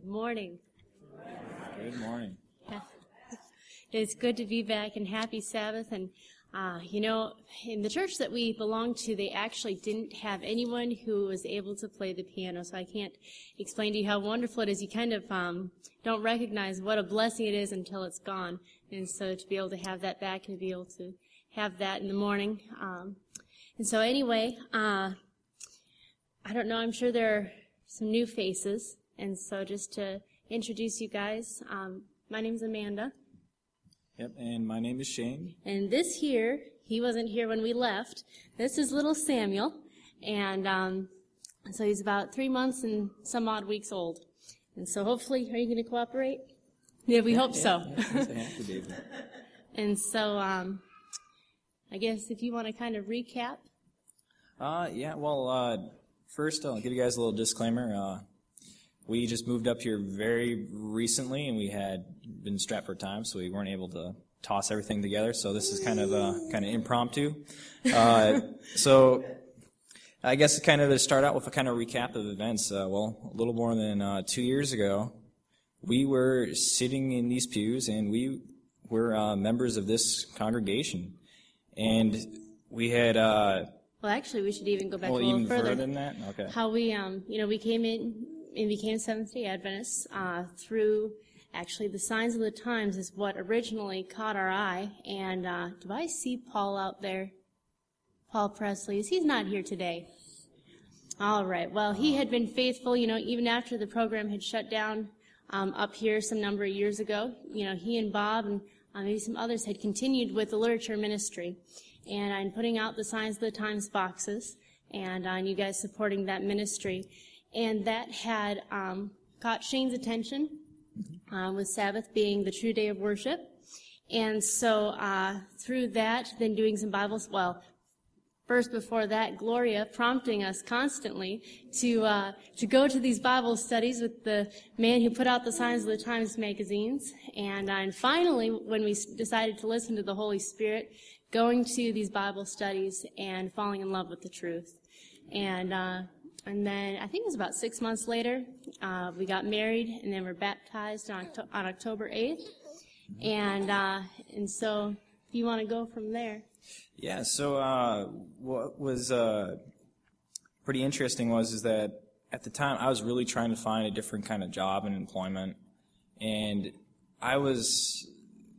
Good morning. Good morning. It's good to be back and happy Sabbath. And, uh, you know, in the church that we belong to, they actually didn't have anyone who was able to play the piano. So I can't explain to you how wonderful it is. You kind of um, don't recognize what a blessing it is until it's gone. And so to be able to have that back and to be able to have that in the morning. Um, and so anyway, uh, I don't know, I'm sure there are some new faces. And so just to introduce you guys, um, my name's Amanda. Yep, and my name is Shane. And this here, he wasn't here when we left. This is little Samuel. And um, so he's about three months and some odd weeks old. And so hopefully, are you going to cooperate? Yeah, we hope so. Yeah, I have to, David. And so um, I guess if you want to kind of recap. Uh, yeah, well, uh, first I'll give you guys a little disclaimer. Uh, we just moved up here very recently, and we had been strapped for time, so we weren't able to toss everything together. So this is kind of uh, kind of impromptu. Uh, so I guess kind of to start out with a kind of recap of events. Uh, well, a little more than uh, two years ago, we were sitting in these pews, and we were uh, members of this congregation, and we had. Uh, Well, actually, we should even go back well, a little even further. further than that. Okay. How we, um, you know, we came in and became Seventh Day Adventists uh, through actually the signs of the times is what originally caught our eye. And uh, do I see Paul out there? Paul Presley. He's not here today. All right. Well, he had been faithful, you know, even after the program had shut down um, up here some number of years ago. You know, he and Bob and uh, maybe some others had continued with the literature ministry. And I'm putting out the Signs of the Times boxes and on you guys supporting that ministry. And that had um, caught Shane's attention uh, with Sabbath being the true day of worship. And so uh, through that, then doing some Bibles, well, First, before that, Gloria prompting us constantly to uh, to go to these Bible studies with the man who put out the Signs of the Times magazines, and uh, and finally, when we decided to listen to the Holy Spirit, going to these Bible studies and falling in love with the truth, and uh, and then I think it was about six months later, uh, we got married, and then we're baptized on, Octo- on October eighth, and uh, and so if you want to go from there. Yeah. So uh, what was uh, pretty interesting was is that at the time I was really trying to find a different kind of job and employment, and I was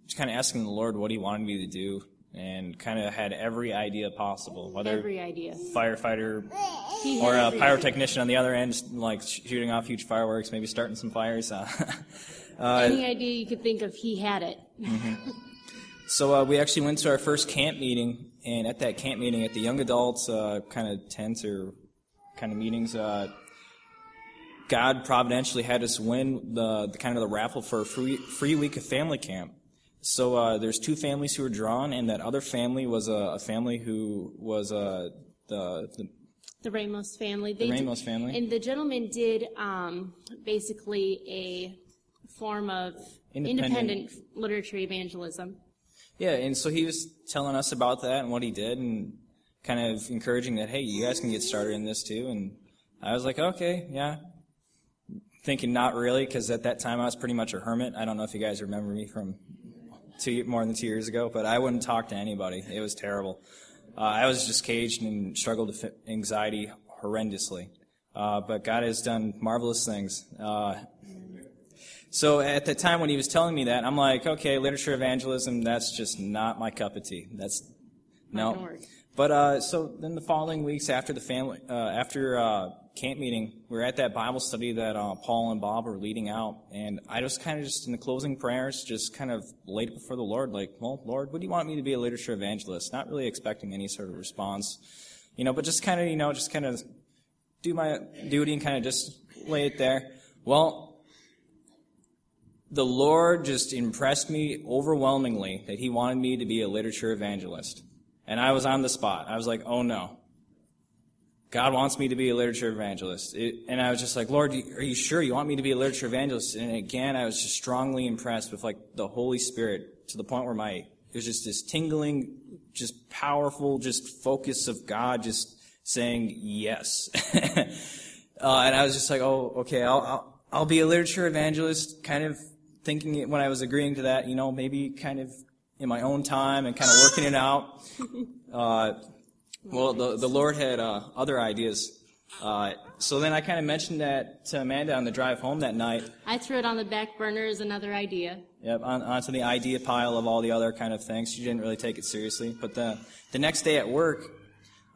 just kind of asking the Lord what He wanted me to do, and kind of had every idea possible, whether Every idea. firefighter He or a pyrotechnician on the other end, like shooting off huge fireworks, maybe starting some fires. Uh, uh, Any idea you could think of, he had it. So uh, we actually went to our first camp meeting, and at that camp meeting, at the young adults uh, kind of tents or kind of meetings, uh, God providentially had us win the, the kind of the raffle for a free, free week of family camp. So uh, there's two families who were drawn, and that other family was a, a family who was uh, the, the The Ramos family. The did- Ramos family. And the gentleman did um, basically a form of Independent. independent literature evangelism. Yeah, and so he was telling us about that and what he did, and kind of encouraging that, hey, you guys can get started in this too. And I was like, okay, yeah. Thinking not really, because at that time I was pretty much a hermit. I don't know if you guys remember me from two more than two years ago, but I wouldn't talk to anybody. It was terrible. Uh, I was just caged and struggled with anxiety horrendously. Uh, but God has done marvelous things. Uh, so at the time when he was telling me that, I'm like, okay, literature evangelism, that's just not my cup of tea. That's no. But uh, so then the following weeks after the family, uh, after uh, camp meeting, we were at that Bible study that uh, Paul and Bob were leading out, and I just kind of just in the closing prayers, just kind of laid it before the Lord, like, well, Lord, what do you want me to be a literature evangelist? Not really expecting any sort of response, you know, but just kind of, you know, just kind of do my duty and kind of just lay it there. Well, the Lord just impressed me overwhelmingly that He wanted me to be a literature evangelist. And I was on the spot. I was like, oh no. God wants me to be a literature evangelist. It, and I was just like, Lord, are you sure you want me to be a literature evangelist? And again, I was just strongly impressed with like the Holy Spirit to the point where my, it was just this tingling, just powerful, just focus of God just saying yes. uh, and I was just like, oh, okay, I'll, I'll, I'll be a literature evangelist, kind of thinking it when I was agreeing to that, you know, maybe kind of in my own time and kind of working it out. Uh, well, the, the Lord had uh, other ideas. Uh, so then I kind of mentioned that to Amanda on the drive home that night. I threw it on the back burner as another idea. Yep, on, onto the idea pile of all the other kind of things. She didn't really take it seriously. But the, the next day at work,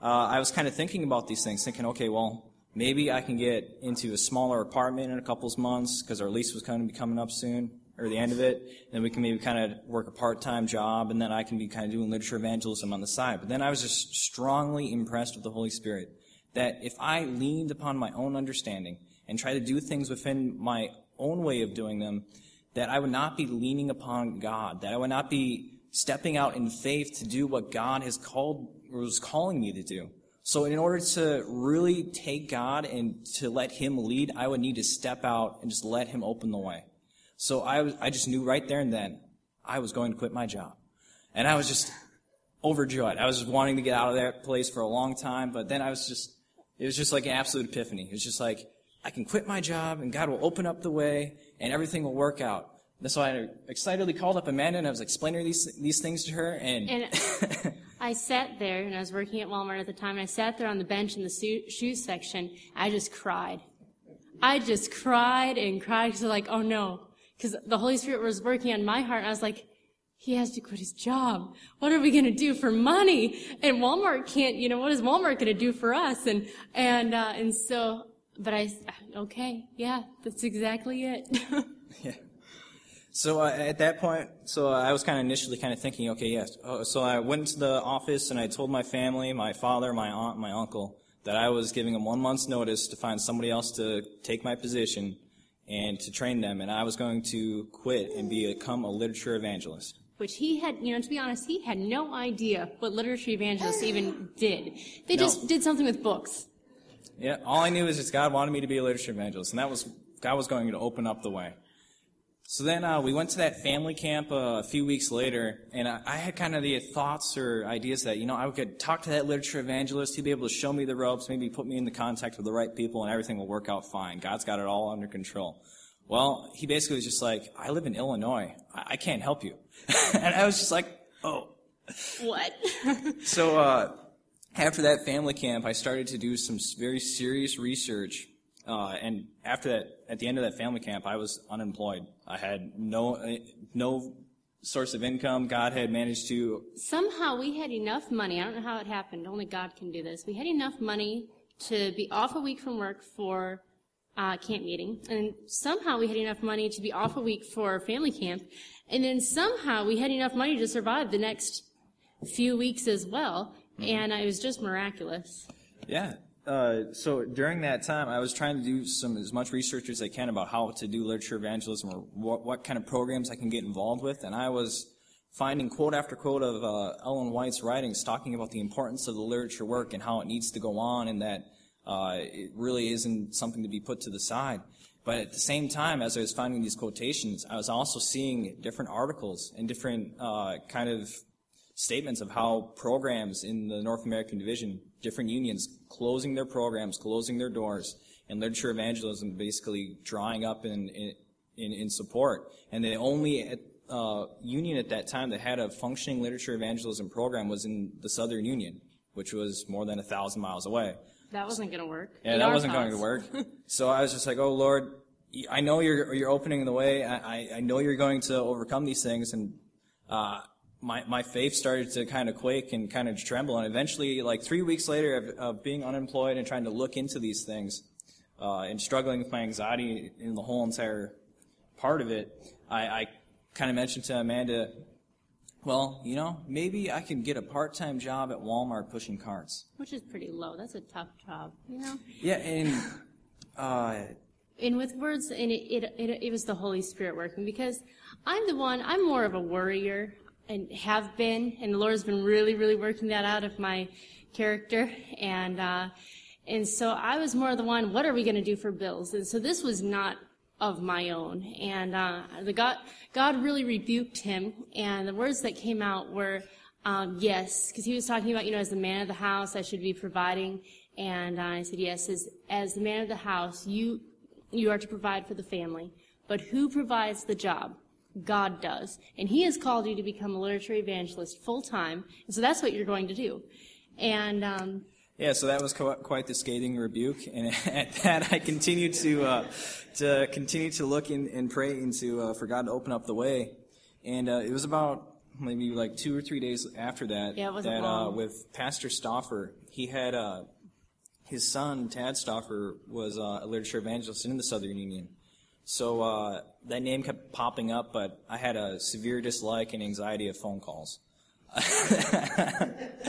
uh, I was kind of thinking about these things, thinking, okay, well, maybe I can get into a smaller apartment in a couple of months because our lease was going to be coming up soon, or the end of it. Then we can maybe kind of work a part-time job, and then I can be kind of doing literature evangelism on the side. But then I was just strongly impressed with the Holy Spirit that if I leaned upon my own understanding and tried to do things within my own way of doing them, that I would not be leaning upon God, that I would not be stepping out in faith to do what God has called or was calling me to do. So in order to really take God and to let Him lead, I would need to step out and just let Him open the way. So I, was, I just knew right there and then I was going to quit my job. And I was just overjoyed. I was just wanting to get out of that place for a long time, but then I was just, it was just like an absolute epiphany. It was just like, I can quit my job and God will open up the way and everything will work out. And so I excitedly called up Amanda and I was explaining these, these things to her and, And I sat there, and I was working at Walmart at the time, and I sat there on the bench in the shoes section. I just cried. I just cried and cried because like, oh no. Because the Holy Spirit was working on my heart, I was like, he has to quit his job. What are we going to do for money? And Walmart can't, you know, what is Walmart going to do for us? And, and, uh, and so, but I, okay, yeah, that's exactly it. yeah. So uh, at that point, so I was kind of initially kind of thinking, okay, yes. Uh, so I went to the office and I told my family, my father, my aunt, my uncle, that I was giving them one month's notice to find somebody else to take my position and to train them, and I was going to quit and become a literature evangelist. Which he had, you know, to be honest, he had no idea what literature evangelists even did. They just did something with books. Yeah, all I knew is just God wanted me to be a literature evangelist, and that was God was going to open up the way. So then uh, we went to that family camp uh, a few weeks later, and I, I had kind of the thoughts or ideas that you know I could talk to that literature evangelist. He'd be able to show me the ropes, maybe put me into contact with the right people, and everything will work out fine. God's got it all under control. Well, he basically was just like, "I live in Illinois. I, I can't help you," and I was just like, "Oh." What? So uh, after that family camp, I started to do some very serious research. Uh, and after that, at the end of that family camp, I was unemployed. I had no no source of income. God had managed to Somehow we had enough money. I don't know how it happened. Only God can do this. We had enough money to be off a week from work for uh, camp meeting, and somehow we had enough money to be off a week for family camp, and then somehow we had enough money to survive the next few weeks as well. And it was just miraculous. Yeah. Uh, so during that time, I was trying to do some as much research as I can about how to do literature evangelism or what, what kind of programs I can get involved with, and I was finding quote after quote of uh, Ellen White's writings talking about the importance of the literature work and how it needs to go on, and that uh, it really isn't something to be put to the side. But at the same time, as I was finding these quotations, I was also seeing different articles and different uh, kind of statements of how programs in the North American division, different unions, closing their programs, closing their doors, and literature evangelism basically drying up in, in, in, in support. And the only uh, union at that time that had a functioning literature evangelism program was in the Southern Union, which was more than a thousand miles away. That wasn't going to work. Yeah, In that wasn't going to work. so I was just like, oh Lord, I know you're you're opening the way. I, I- I know you're going to overcome these things, and uh, my my faith started to kind of quake and kind of tremble. And eventually, like three weeks later of, of being unemployed and trying to look into these things, uh, and struggling with my anxiety in the whole entire part of it, I, I kind of mentioned to Amanda, well, you know, maybe I can get a part-time job at Walmart pushing carts. Which is pretty low. That's a tough job, you know? Yeah, and uh, and with words, and it, it, it, it was the Holy Spirit working because I'm the one, I'm more of a worrier and have been, and the Lord's been really, really working that out of my character. And, uh, and so I was more the one, what are we going to do for bills? And so this was not of my own. And, uh, the God, God really rebuked him. And the words that came out were, um, yes, because he was talking about, you know, as the man of the house, I should be providing. And uh, I said, yes, as, as the man of the house, you, you are to provide for the family. But who provides the job? God does. And He has called you to become a literature evangelist full time. And so that's what you're going to do. And um, yeah, so that was quite the scathing rebuke, and at that I continued to uh, to continue to look in, and pray into uh, for God to open up the way, and uh, it was about maybe like two or three days after that yeah, that uh, with Pastor Stauffer, he had uh, his son Tad Stauffer was uh, a literature evangelist in the Southern Union, so that name kept popping up, but I had a severe dislike and anxiety of phone calls.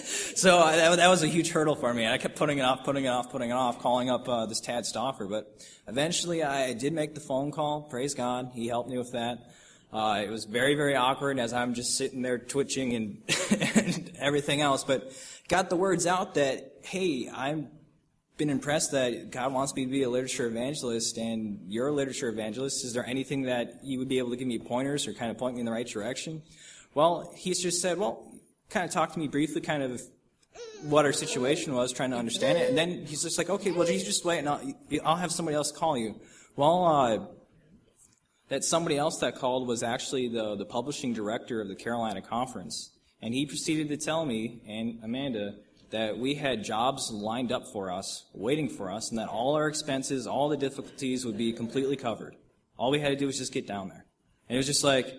so uh, that, that, was a huge hurdle for me. I kept putting it off, putting it off, putting it off, calling up uh, this Tad Stauffer. But eventually I did make the phone call. Praise God. He helped me with that. Uh, it was very, very awkward as I'm just sitting there twitching and, and everything else. But got the words out that, hey, I've been impressed that God wants me to be a literature evangelist and you're a literature evangelist. Is there anything that you would be able to give me pointers or kind of point me in the right direction? Well, he's just said, well, kind of talked to me briefly, kind of what our situation was, trying to understand it. And then he's just like, okay, well, you just wait, and I'll, I'll have somebody else call you. Well, uh, that somebody else that called was actually the, the publishing director of the Carolina Conference. And he proceeded to tell me and Amanda that we had jobs lined up for us, waiting for us, and that all our expenses, all the difficulties would be completely covered. All we had to do was just get down there. And it was just like,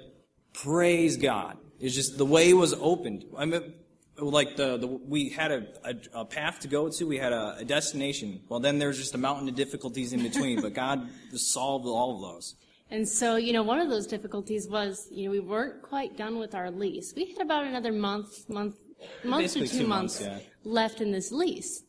praise God. It's just the way was opened. I mean, like the, the we had a, a, a, path to go to, we had a, a destination. Well, then there's just a mountain of difficulties in between, but God solved all of those. And so, you know, one of those difficulties was, you know, we weren't quite done with our lease. We had about another month, month, month or two, two months, months yeah. left in this lease.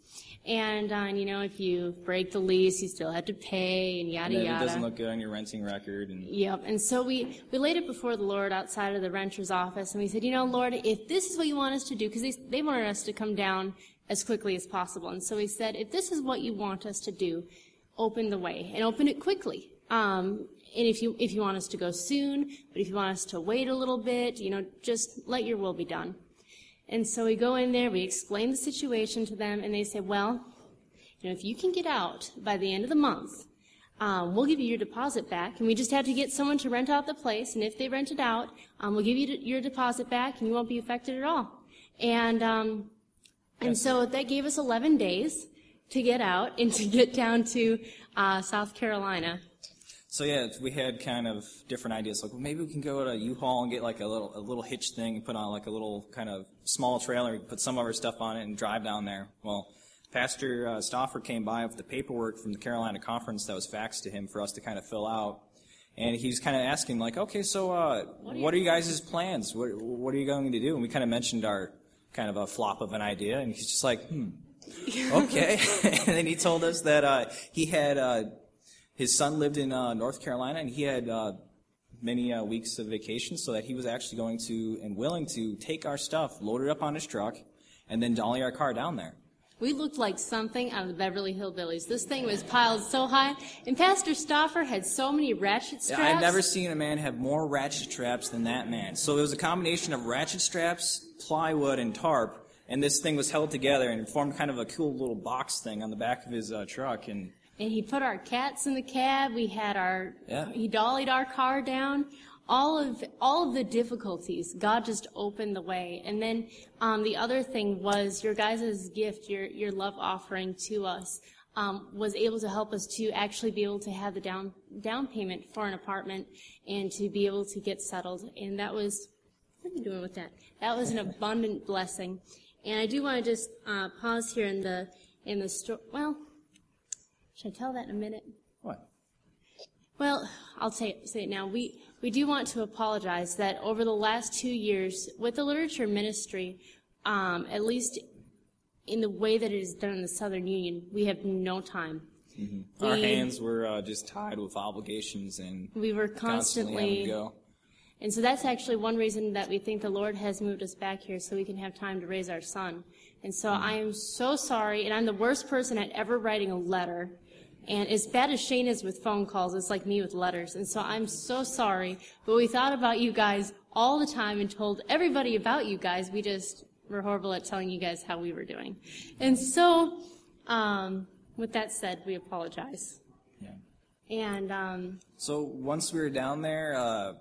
And, uh, you know, if you break the lease, you still had to pay and yada and yada. It doesn't look good on your renting record. And... Yep. And so we, we laid it before the Lord outside of the renter's office and we said, you know, Lord, if this is what you want us to do, because they, they wanted us to come down as quickly as possible. And so we said, if this is what you want us to do, open the way and open it quickly. Um, and if you, if you want us to go soon, but if you want us to wait a little bit, you know, just let your will be done. And so we go in there, we explain the situation to them, and they say, well, you know, if you can get out by the end of the month, um, we'll give you your deposit back, and we just have to get someone to rent out the place, and if they rent it out, um, we'll give you your deposit back, and you won't be affected at all. And um, and so that gave us 11 days to get out and to get down to uh, South Carolina. So yeah, we had kind of different ideas. Like, well, maybe we can go to U-Haul and get like a little a little hitch thing and put on like a little kind of small trailer, put some of our stuff on it, and drive down there. Well, Pastor uh, Stauffer came by with the paperwork from the Carolina conference that was faxed to him for us to kind of fill out. And he's kind of asking, like, okay, so uh, what, are what are you guys' plans? What, what are you going to do? And we kind of mentioned our kind of a flop of an idea, and he's just like, hmm, okay. and then he told us that uh, he had uh, his son lived in uh, North Carolina, and he had uh, many uh, weeks of vacation, so that he was actually going to and willing to take our stuff, load it up on his truck, and then dolly our car down there. We looked like something out of the Beverly Hillbillies. This thing was piled so high, and Pastor Stauffer had so many ratchet straps. I've never seen a man have more ratchet straps than that man. So it was a combination of ratchet straps, plywood, and tarp, and this thing was held together and formed kind of a cool little box thing on the back of his uh, truck. And and he put our cats in the cab. We had our, yeah. he dollied our car down. All of, all of the difficulties, God just opened the way. And then, um, the other thing was your guys' gift, your, your love offering to us, um, was able to help us to actually be able to have the down, down payment for an apartment and to be able to get settled. And that was, what are you doing with that? That was an abundant blessing. And I do want to just, uh, pause here in the, in the story. Well, should I tell that in a minute? What? Well, I'll say, say it now. We, we do want to apologize that over the last two years, with the literature ministry, um, at least in the way that it is done in the Southern Union, we have no time. Mm-hmm. Our hands were uh, just tied with obligations, and we were constantly, constantly and so that's actually one reason that we think the Lord has moved us back here so we can have time to raise our son. And so mm-hmm. I am so sorry, and I'm the worst person at ever writing a letter. And as bad as Shane is with phone calls, it's like me with letters. And so I'm so sorry, but we thought about you guys all the time and told everybody about you guys. We just were horrible at telling you guys how we were doing. And so, um, with that said, we apologize. Yeah. And um, So once we were down there, uh,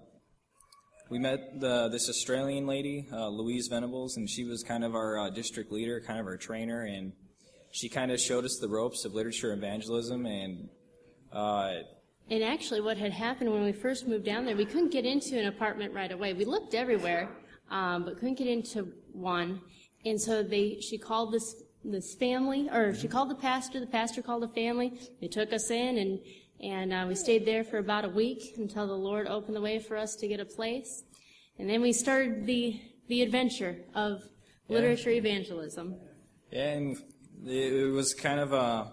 we met the this Australian lady, uh, Louise Venables, and she was kind of our uh, district leader, kind of our trainer, and she kind of showed us the ropes of literature evangelism. And uh, And actually, what had happened when we first moved down there, we couldn't get into an apartment right away. We looked everywhere, um, but couldn't get into one. And so they, she called this this family, or she called the pastor. The pastor called the family. They took us in, and and uh, we stayed there for about a week until the Lord opened the way for us to get a place. And then we started the the adventure of literature evangelism. Yeah, and it, was kind of a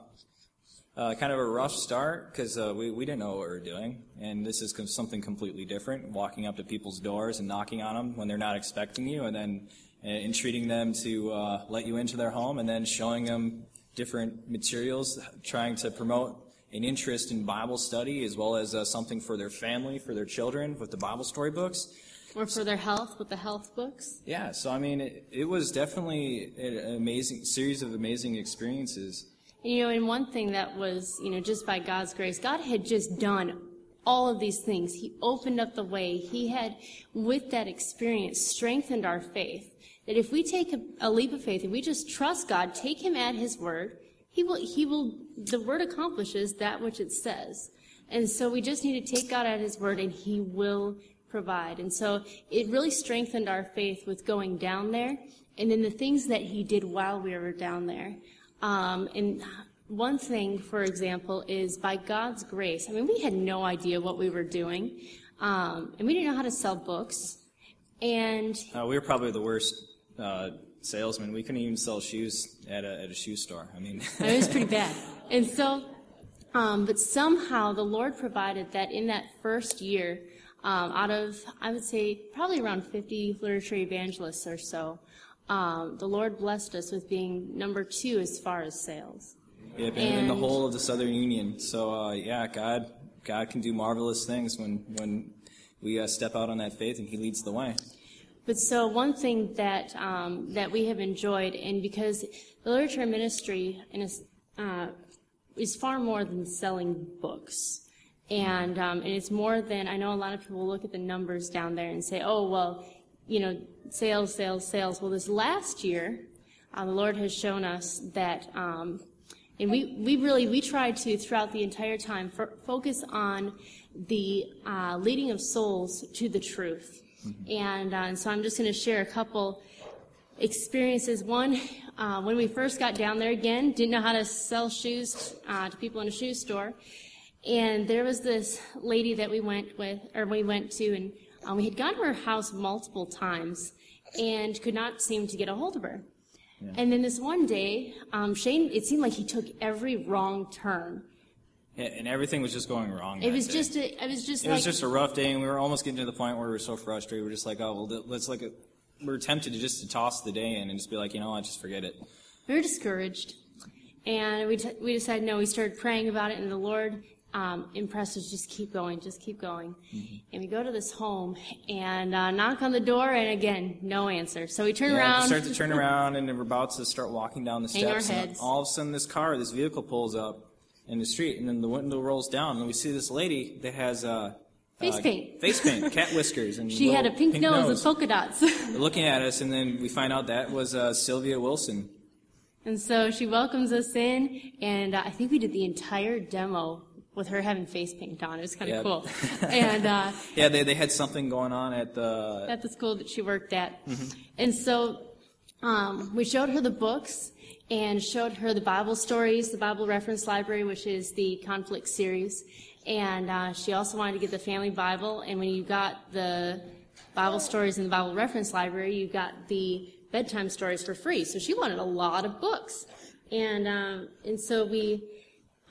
uh, kind of a rough start because uh, we, we didn't know what we were doing. And this is something completely different walking up to people's doors and knocking on them when they're not expecting you, and then uh, entreating them to uh, let you into their home, and then showing them different materials, trying to promote an interest in Bible study as well as uh, something for their family, for their children with the Bible storybooks. Or for their health with the health books. Yeah, so I mean, it, it was definitely an amazing series of amazing experiences. You know, and one thing that was, you know, just by God's grace, God had just done all of these things. He opened up the way. He had, with that experience, strengthened our faith. That if we take a, a leap of faith, and we just trust God, take Him at His word, He will, He will, the word accomplishes that which it says. And so we just need to take God at His word and He will provide. And so it really strengthened our faith with going down there and then the things that He did while we were down there. Um, and one thing, for example, is by God's grace. I mean, we had no idea what we were doing, um, and we didn't know how to sell books. And Uh, we were probably the worst uh, salesmen. We couldn't even sell shoes at a, at a shoe store. I mean, it was pretty bad. And so, um, but somehow the Lord provided that in that first year, um, out of, I would say, probably around 50 literature evangelists or so, um, the Lord blessed us with being number two as far as sales. Yep, and in the whole of the Southern Union. So uh, yeah, God, God can do marvelous things when when we uh, step out on that faith and He leads the way. But so one thing that um, that we have enjoyed, and because the literature ministry in a uh, is far more than selling books, and um, and it's more than I know. A lot of people look at the numbers down there and say, "Oh, well, you know, sales, sales, sales." Well, this last year, uh, the Lord has shown us that. Um, and we, we really, we tried to, throughout the entire time, f- focus on the uh, leading of souls to the truth. And, uh, and so I'm just going to share a couple experiences. One, uh, when we first got down there again, didn't know how to sell shoes uh, to people in a shoe store. And there was this lady that we went with, or we went to, and um, we had gone to her house multiple times and could not seem to get a hold of her. And then this one day, um, Shane, it seemed like he took every wrong turn. Yeah, and everything was just going wrong. It was day. just, a, it was just It like, was just a rough day, and we were almost getting to the point where we were so frustrated. We were just like, oh well, let's like a, we're tempted to just to toss the day in and just be like, you know, what, just forget it. we were discouraged. And we, t- we decided, no, we started praying about it, and the Lord um, impressed us, just keep going, just keep going. Mm-hmm. And we go to this home and uh, knock on the door, and again, no answer. So we turn Yeah, around. we start to turn around, and we're about to start walking down the steps. and all of a sudden, this car, this vehicle pulls up in the street, and then the window rolls down, and we see this lady that has uh, Face uh, paint. face paint, cat whiskers, and She had a little pink, nose, with polka dots. Looking at us, and then we find out that was uh, Sylvia Wilson. and so she welcomes us in, and uh, I think we did the entire demo with her having face paint on. It was kind of Yep. cool. and uh, Yeah, they, they had something going on at the. at the school that she worked at. Mm-hmm. And so um, we showed her the books and showed her the Bible stories, the Bible reference library, which is the conflict series. And uh, she also wanted to get the family Bible. And when you got the Bible stories in the Bible reference library, you got the bedtime stories for free. So she wanted a lot of books. And, um, and so we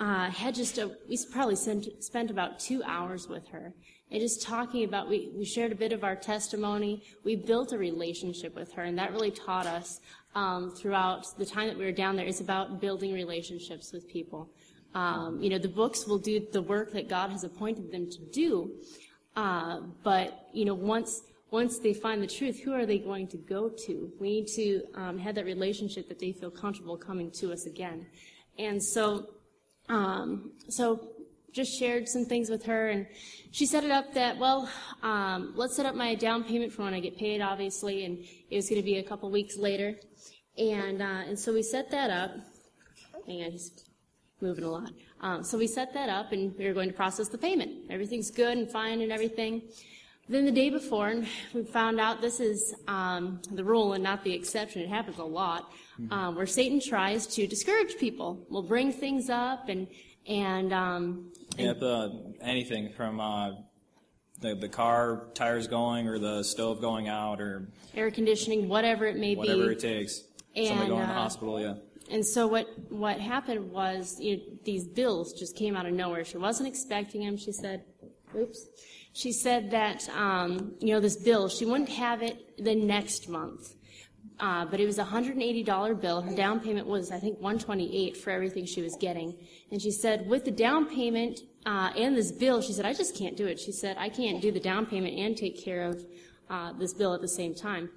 uh, had just a, we probably spent, spent about two hours with her. And just talking about we, we shared a bit of our testimony. We built a relationship with her and that really taught us um, throughout the time that we were down there is about building relationships with people. Um, you know the books will do the work that god has appointed them to do uh, but you know once once they find the truth who are they going to go to? We need to um, have that relationship that they feel comfortable coming to us again. And so um, so just shared some things with her, and she set it up that, well, um, let's set up my down payment for when I get paid, obviously, and it was going to be a couple weeks later. And, uh, and so we set that up. Hang on, he's moving a lot. Um, so we set that up, and we were going to process the payment. Everything's good and fine and everything. Then the day before, we found out this is um, the rule and not the exception. It happens a lot, um, where Satan tries to discourage people. Will bring things up and and um, Yep, uh, anything from uh, the the car tires going or the stove going out or air conditioning, whatever it may whatever be. Whatever it takes. And, Somebody going to the uh, hospital, yeah. And so what what happened was you know, these bills just came out of nowhere. She wasn't expecting them. She said, "Oops." She said that um, you know this bill she wouldn't have it the next month, uh, but it was a hundred and eighty dollar bill. Her down payment was I think one twenty eight for everything she was getting. And she said with the down payment uh, and this bill, she said I just can't do it. She said I can't do the down payment and take care of uh, this bill at the same time.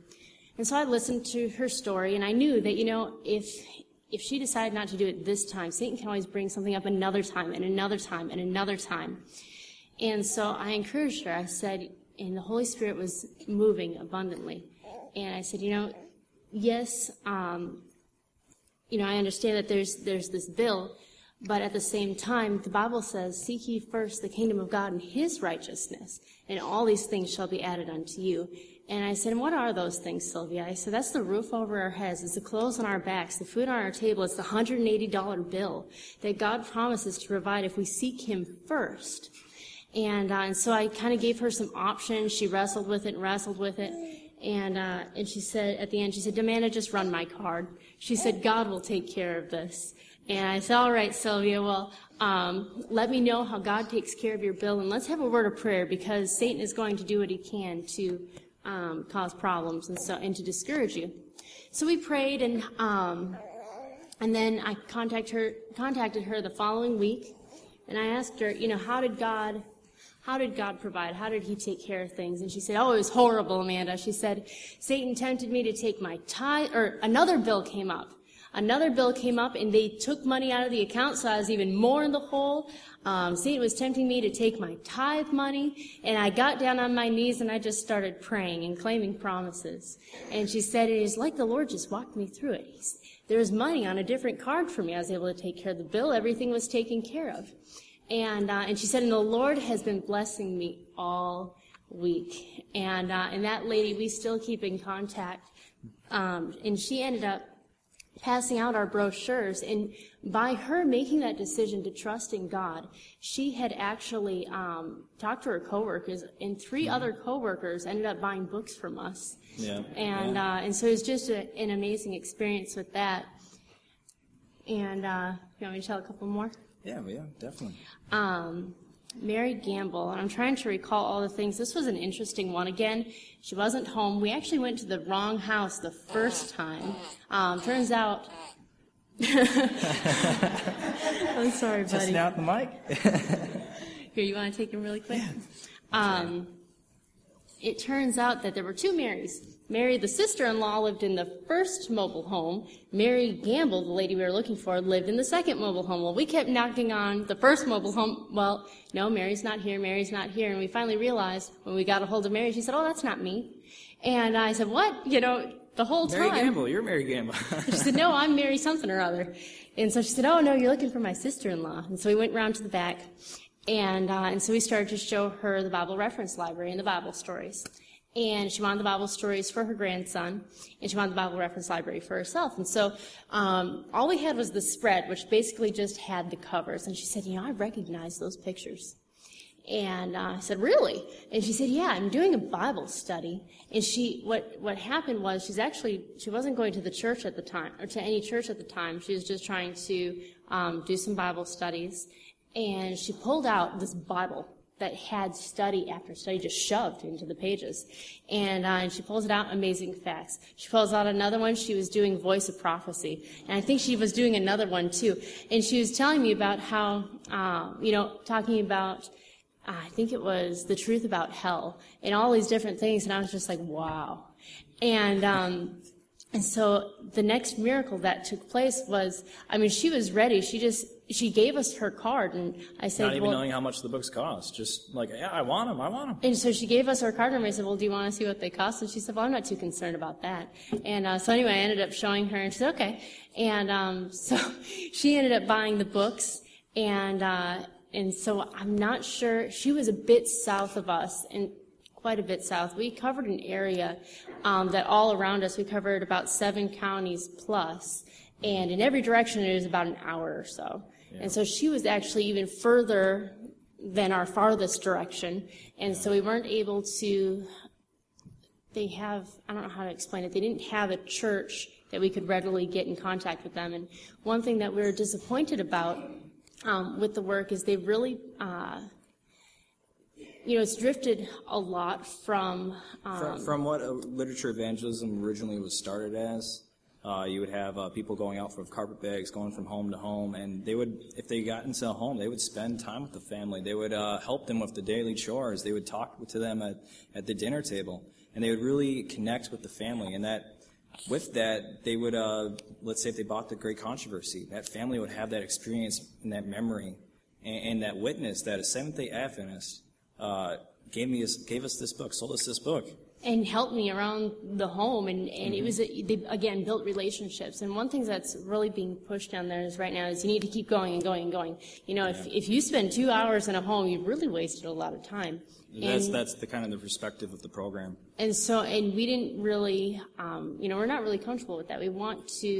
And so I listened to her story, and I knew that, you know, if, if she decided not to do it this time, Satan can always bring something up another time, and another time, and another time. And so I encouraged her. I said, and the Holy Spirit was moving abundantly. And I said, you know, yes, um, you know, I understand that there's, there's this bill, but at the same time, the Bible says, seek ye first the kingdom of God and his righteousness, and all these things shall be added unto you. And I said, and what are those things, Sylvia? I said, that's the roof over our heads, it's the clothes on our backs, the food on our table, it's the $180 bill that God promises to provide if we seek him first. And, uh, and so I kind of gave her some options. She wrestled with it and wrestled with it. And, uh, and she said, at the end, she said, Amanda, just run my card. She said, God will take care of this. And I said, all right, Sylvia, well, um, let me know how God takes care of your bill, and let's have a word of prayer because Satan is going to do what he can to um, cause problems and so and to discourage you. So we prayed, and um, and then I contact her, contacted her the following week, and I asked her, you know, how did God how did God provide? How did He take care of things? And she said, Oh, it was horrible, Amanda. She said, Satan tempted me to take my tithe, or another bill came up. Another bill came up and they took money out of the account, so I was even more in the hole. Um, Satan was tempting me to take my tithe money, and I got down on my knees and I just started praying and claiming promises. And she said, It is like the Lord just walked me through it. There was money on a different card for me. I was able to take care of the bill. Everything was taken care of. And, uh, and she said, and the Lord has been blessing me all week. And, uh, and that lady, we still keep in contact. Um, and she ended up passing out our brochures. And by her making that decision to trust in God, she had actually um, talked to her coworkers, and three other coworkers ended up buying books from us. Yeah. And yeah. uh, and so it was just a, an amazing experience with that. And uh, you want me to tell a couple more? Yeah, yeah, definitely. um, Mary Gamble, and I'm trying to recall all the things. This was an interesting one. Again, she wasn't home. We actually went to the wrong house the first time. Um, turns out. I'm sorry, buddy. Testing out the mic. Here, you want to take him really quick? Um, it turns out that there were two Marys. Mary, the sister-in-law, lived in the first mobile home. Mary Gamble, the lady we were looking for, lived in the second mobile home. Well, we kept knocking on the first mobile home. Well, no, Mary's not here. Mary's not here. And we finally realized when we got a hold of Mary, she said, "Oh, that's not me." And I said, "What?" You know, the whole Mary time. Mary Gamble, you're Mary Gamble. She said, no, I'm Mary something or other. And so she said, oh, no, you're looking for my sister-in-law. And so we went round to the back. And, uh, and so we started to show her the Bible reference library and the Bible stories. And she wanted the Bible stories for her grandson, and she wanted the Bible reference library for herself. And so um, all we had was the spread, which basically just had the covers. And she said, you know, I recognize those pictures. And uh, I said, really? And she said, yeah, I'm doing a Bible study. And she, what, what happened was she's actually, she wasn't going to the church at the time, or to any church at the time. She was just trying to um, do some Bible studies. And she pulled out this Bible that had study after study just shoved into the pages. And, uh, and she pulls it out, amazing facts. She pulls out another one, she was doing voice of prophecy. And I think she was doing another one too. And she was telling me about how, uh, you know, talking about, uh, I think it was the truth about hell and all these different things. And I was just like, wow. And, um, And so the next miracle that took place was, I mean, she was ready. She just, she gave us her card and I said, Not even well, knowing how much the books cost. Just like, yeah, I want them. I want them. and so she gave us her card and I said, well, do you want to see what they cost? And she said, well, I'm not too concerned about that. And uh, so anyway, I ended up showing her and she said, okay. And um, so she ended up buying the books and, uh, and so I'm not sure, she was a bit south of us and quite a bit south. We covered an area um, that all around us, we covered about seven counties plus, and in every direction it was about an hour or so. And so she was actually even further than our farthest direction, and so we weren't able to. They have, I don't know how to explain it, they didn't have a church that we could readily get in contact with them. And one thing that we were disappointed about um, with the work is they really uh, you know, it's drifted a lot from, um, From, from what uh, literature evangelism originally was started as, uh, you would have uh, people going out for carpet bags, going from home to home, and they would, if they got into a home, they would spend time with the family. They would uh, help them with the daily chores. They would talk to them at, at the dinner table, and they would really connect with the family. And that, with that, they would, uh, let's say, if they bought the Great Controversy, that family would have that experience and that memory and, and that witness that a Seventh Day Adventist uh, gave me, this, gave us this book, sold us this book. and helped me around the home and, and it was a, they again built relationships. And one thing that's really being pushed down there is right now is you need to keep going and going and going. You know if, if you spend two hours in a home you've really wasted a lot of time. That's and, that's the kind of the perspective of the program. and so and we didn't really um, you know we're not really comfortable with that. We want to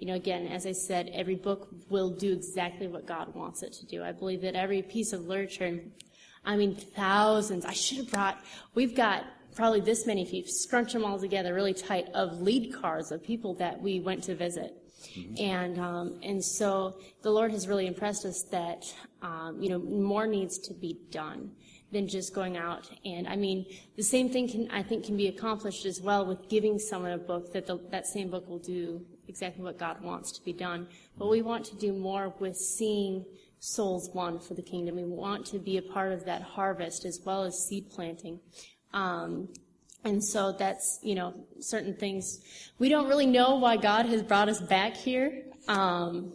you know again as i said every book will do exactly what god wants it to do. I believe that every piece of literature i mean thousands. I should have brought we've got probably this many if you scrunch them all together really tight of lead cards of people that we went to visit. And um, and so the lord has really impressed us that um, you know more needs to be done than just going out. And i mean the same thing can i think can be accomplished as well with giving someone a book that the, that same book will do exactly what god wants to be done. But we want to do more with seeing souls won for the kingdom we want to be a part of that harvest as well as seed planting um, and so that's, you know, certain things. We don't really know why God has brought us back here. Um,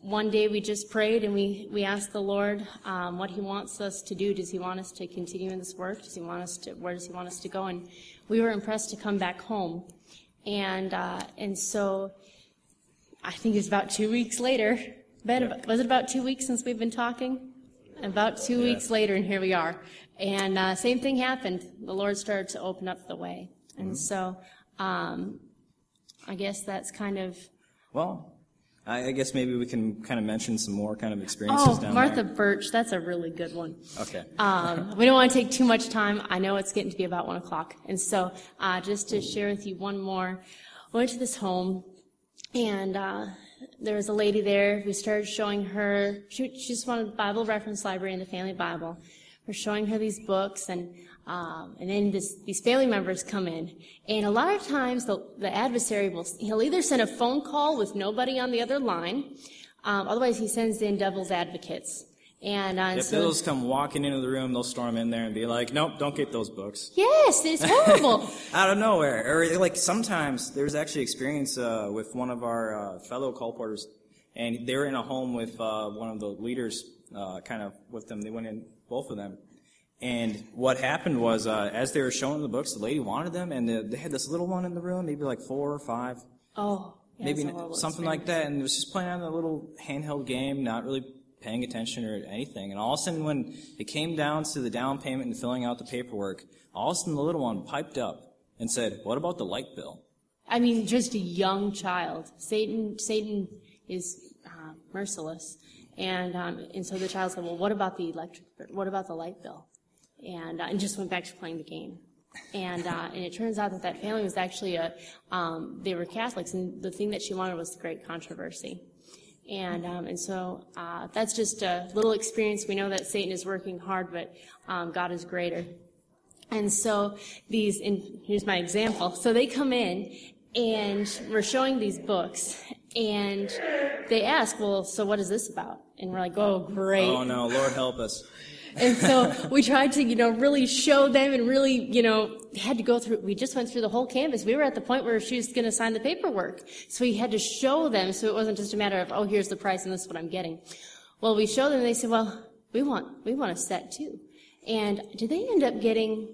one day we just prayed and we, we asked the Lord um, what He wants us to do. Does He want us to continue in this work? Does He want us to, where does He want us to go? And we were impressed to come back home. And, uh, and so I think it's about two weeks later. Ben, was it about two weeks since we've been talking? About two Yeah. weeks later, and here we are. And uh, same thing happened. The Lord started to open up the way. And so um, I guess that's kind of. Well, I, I guess maybe we can kind of mention some more kind of experiences Oh, down Martha there. Birch, that's a really good one. Okay. Um, we don't want to take too much time. I know it's getting to be about one o'clock. And so, uh, just to share with you one more, I went to this home and, uh, there was a lady there. We started showing her, she, she just wanted Bible reference library and the family Bible. We're showing her these books and, um, and then this, these family members come in. And a lot of times the, the adversary will, he'll either send a phone call with nobody on the other line, um, otherwise he sends in devil's advocates. And, uh, so- they'll just come walking into the room, they'll storm in there and be like, nope, don't get those books. Yes, it's horrible. Out of nowhere. Or like sometimes there's actually experience uh, with one of our uh, fellow colporters, and they were in a home with uh, one of the leaders, uh, kind of with them. They went in, both of them. And what happened was, uh, as they were showing the books, the lady wanted them, and uh, they had this little one in the room, maybe like four or five, oh, yeah, maybe it's a horrible something like that, and it was just playing on a little handheld game, not really paying attention or anything. And all of a sudden, when it came down to the down payment and filling out the paperwork, all of a sudden the little one piped up and said, "What about the light bill?" I mean, just a young child. Satan, Satan is uh, merciless, and um, and so the child said, "Well, what about the electric? What about the light bill?" And uh, and just went back to playing the game. And uh, and it turns out that that family was actually a um, they were Catholics, and the thing that she wanted was the Great Controversy. And um, and so uh, that's just a little experience. We know that Satan is working hard, but um, God is greater. And so these, and here's my example. So they come in and we're showing these books and they ask, well, so what is this about? And we're like, oh, great. Oh no, Lord help us! And so we tried to, you know, really show them and really, you know, had to go through, we just went through the whole canvas. We were at the point where she was going to sign the paperwork. So we had to show them so it wasn't just a matter of, oh, here's the price and this is what I'm getting. Well, we showed them and they said, well, we want, we want a set too. And did they end up getting,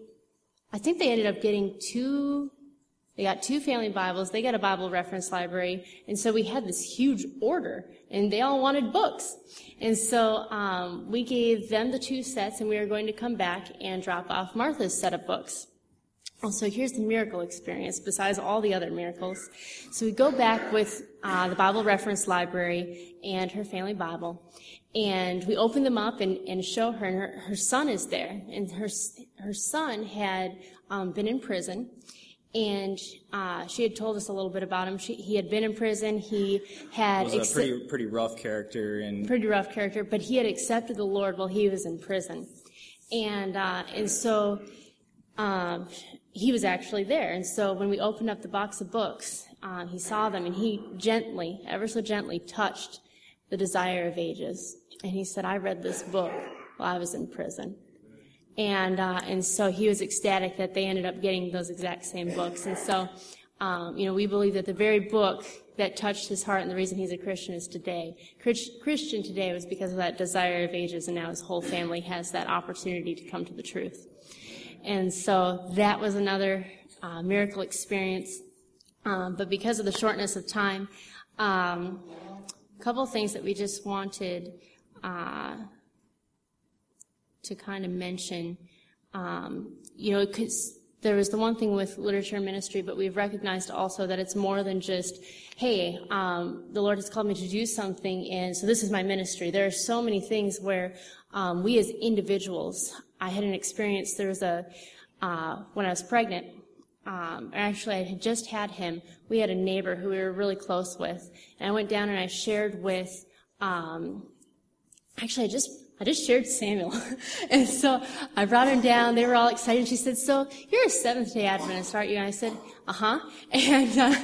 I think they ended up getting two they got two family Bibles. They got a Bible reference library. And so we had this huge order and they all wanted books. And so um, we gave them the two sets and we were going to come back and drop off Martha's set of books. Also, here's the miracle experience besides all the other miracles. So we go back with uh, the Bible reference library and her family Bible, and we open them up and, and show her, and her, her son is there. And her, her son had um, been in prison, and uh, she had told us a little bit about him. She, he had been in prison. He had was a pretty pretty rough character and pretty rough character, but he had accepted the Lord while he was in prison, and uh, and so um, he was actually there. And so when we opened up the box of books, uh, he saw them and he gently, ever so gently, touched the Desire of Ages, and he said, "I read this book while I was in prison." And, uh, and so he was ecstatic that they ended up getting those exact same books. And so, um, you know, we believe that the very book that touched his heart and the reason he's a Christian is today. Christian today was because of that desire of ages, and now his whole family has that opportunity to come to the truth. And so that was another uh, miracle experience. Um, but because of the shortness of time, um, a couple of things that we just wanted uh, to kind of mention, um, you know, because there was the one thing with literature ministry, but we've recognized also that it's more than just, hey, um, the Lord has called me to do something, and so this is my ministry. There are so many things where um, we as individuals, I had an experience, there was a, uh, when I was pregnant, um, actually I had just had him, we had a neighbor who we were really close with, and I went down and I shared with, um, actually I just I just shared Samuel. and so I brought him down. They were all excited. She said, so you're a Seventh day Adventist, aren't you? And I said, uh-huh. And, uh,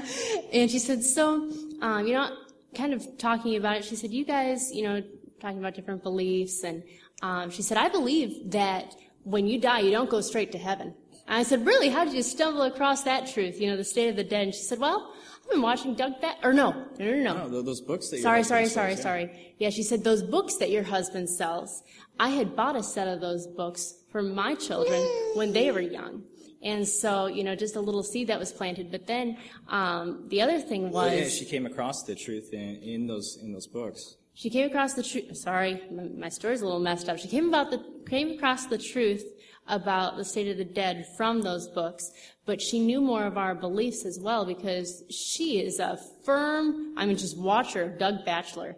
and she said, so, um, you know, kind of talking about it, she said, you guys, you know, talking about different beliefs. And, um, she said, I believe that when you die, you don't go straight to heaven. And I said, really? How did you stumble across that truth? You know, the state of the dead. And she said, well, I've been watching Doug Bat, or no, no, no, no. No, those books that Sorry, sorry, sorry, sorry. Yeah, she said those books that your husband sells. I had bought a set of those books for my children when they were young. And so, you know, just a little seed that was planted. But then um, the other thing was, well, yeah, she came across the truth in, in those in those books. She came across the truth. Sorry, my story's a little messed up. She came about the came across the truth about the state of the dead from those books, but she knew more of our beliefs as well because she is a firm, I mean, just watcher of Doug Batchelor.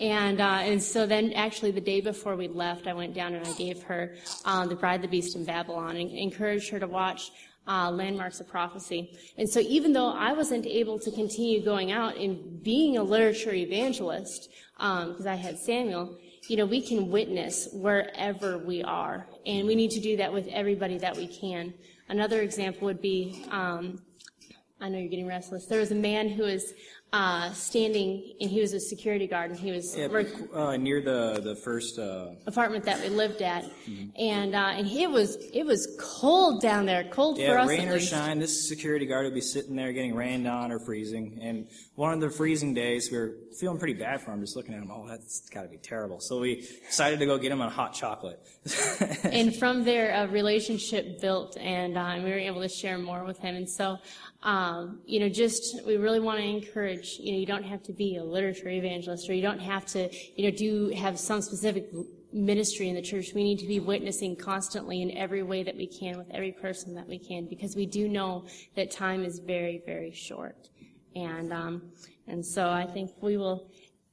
And, uh, and so then actually the day before we left, I went down and I gave her uh, The Bride, the Beast, in Babylon and encouraged her to watch uh, Landmarks of Prophecy. And so even though I wasn't able to continue going out and being a literature evangelist, because um, I had Samuel, you know, we can witness wherever we are. And we need to do that with everybody that we can. Another example would be, um, I know you're getting restless. There was a man who was uh, standing, and he was a security guard, and he was yeah, uh, near the the first uh... apartment that we lived at, mm-hmm. and uh, and it was it was cold down there, cold yeah, for us. rain or shine, this security guard would be sitting there getting rained on or freezing. And one of the freezing days, we were feeling pretty bad for him, just looking at him. Oh, that's got to be terrible. So we decided to go get him a hot chocolate. and from there, a relationship built, and uh, we were able to share more with him. And so um, you know, just we really want to encourage. You know, you don't have to be a literature evangelist, or you don't have to, you know, do have some specific ministry in the church. We need to be witnessing constantly in every way that we can with every person that we can, because we do know that time is very, very short, and um, and so I think we will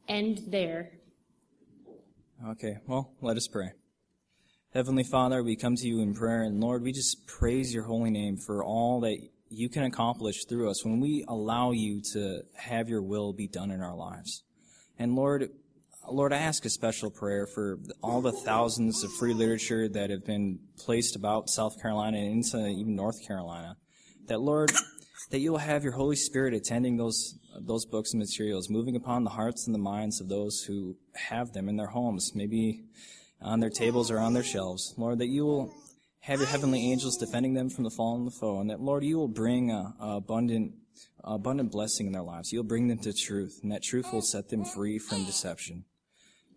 end there. Okay. Well, let us pray. Heavenly Father, we come to you in prayer, and Lord, we just praise your holy name for all that you can accomplish through us when we allow you to have your will be done in our lives. And Lord, Lord, I ask a special prayer for all the thousands of free literature that have been placed about South Carolina and into even North Carolina. That Lord, that you'll have your Holy Spirit attending those those books and materials, moving upon the hearts and the minds of those who have them in their homes. Maybe on their tables or on their shelves. Lord, that you will have your heavenly angels defending them from the fall and the foe, and that, Lord, you will bring a, a abundant, a abundant blessing in their lives. You'll bring them to truth, and that truth will set them free from deception.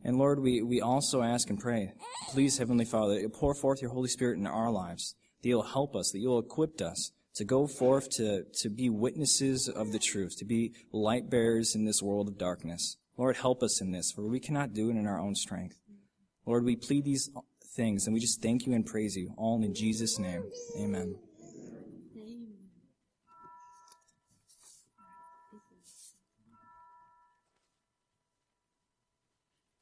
And Lord, we, we also ask and pray, please, Heavenly Father, that you pour forth your Holy Spirit in our lives, that you'll help us, that you'll equip us to go forth to, to be witnesses of the truth, to be light bearers in this world of darkness. Lord, help us in this, for we cannot do it in our own strength. Lord, we plead these things, and we just thank you and praise you, all in Jesus' name. Amen.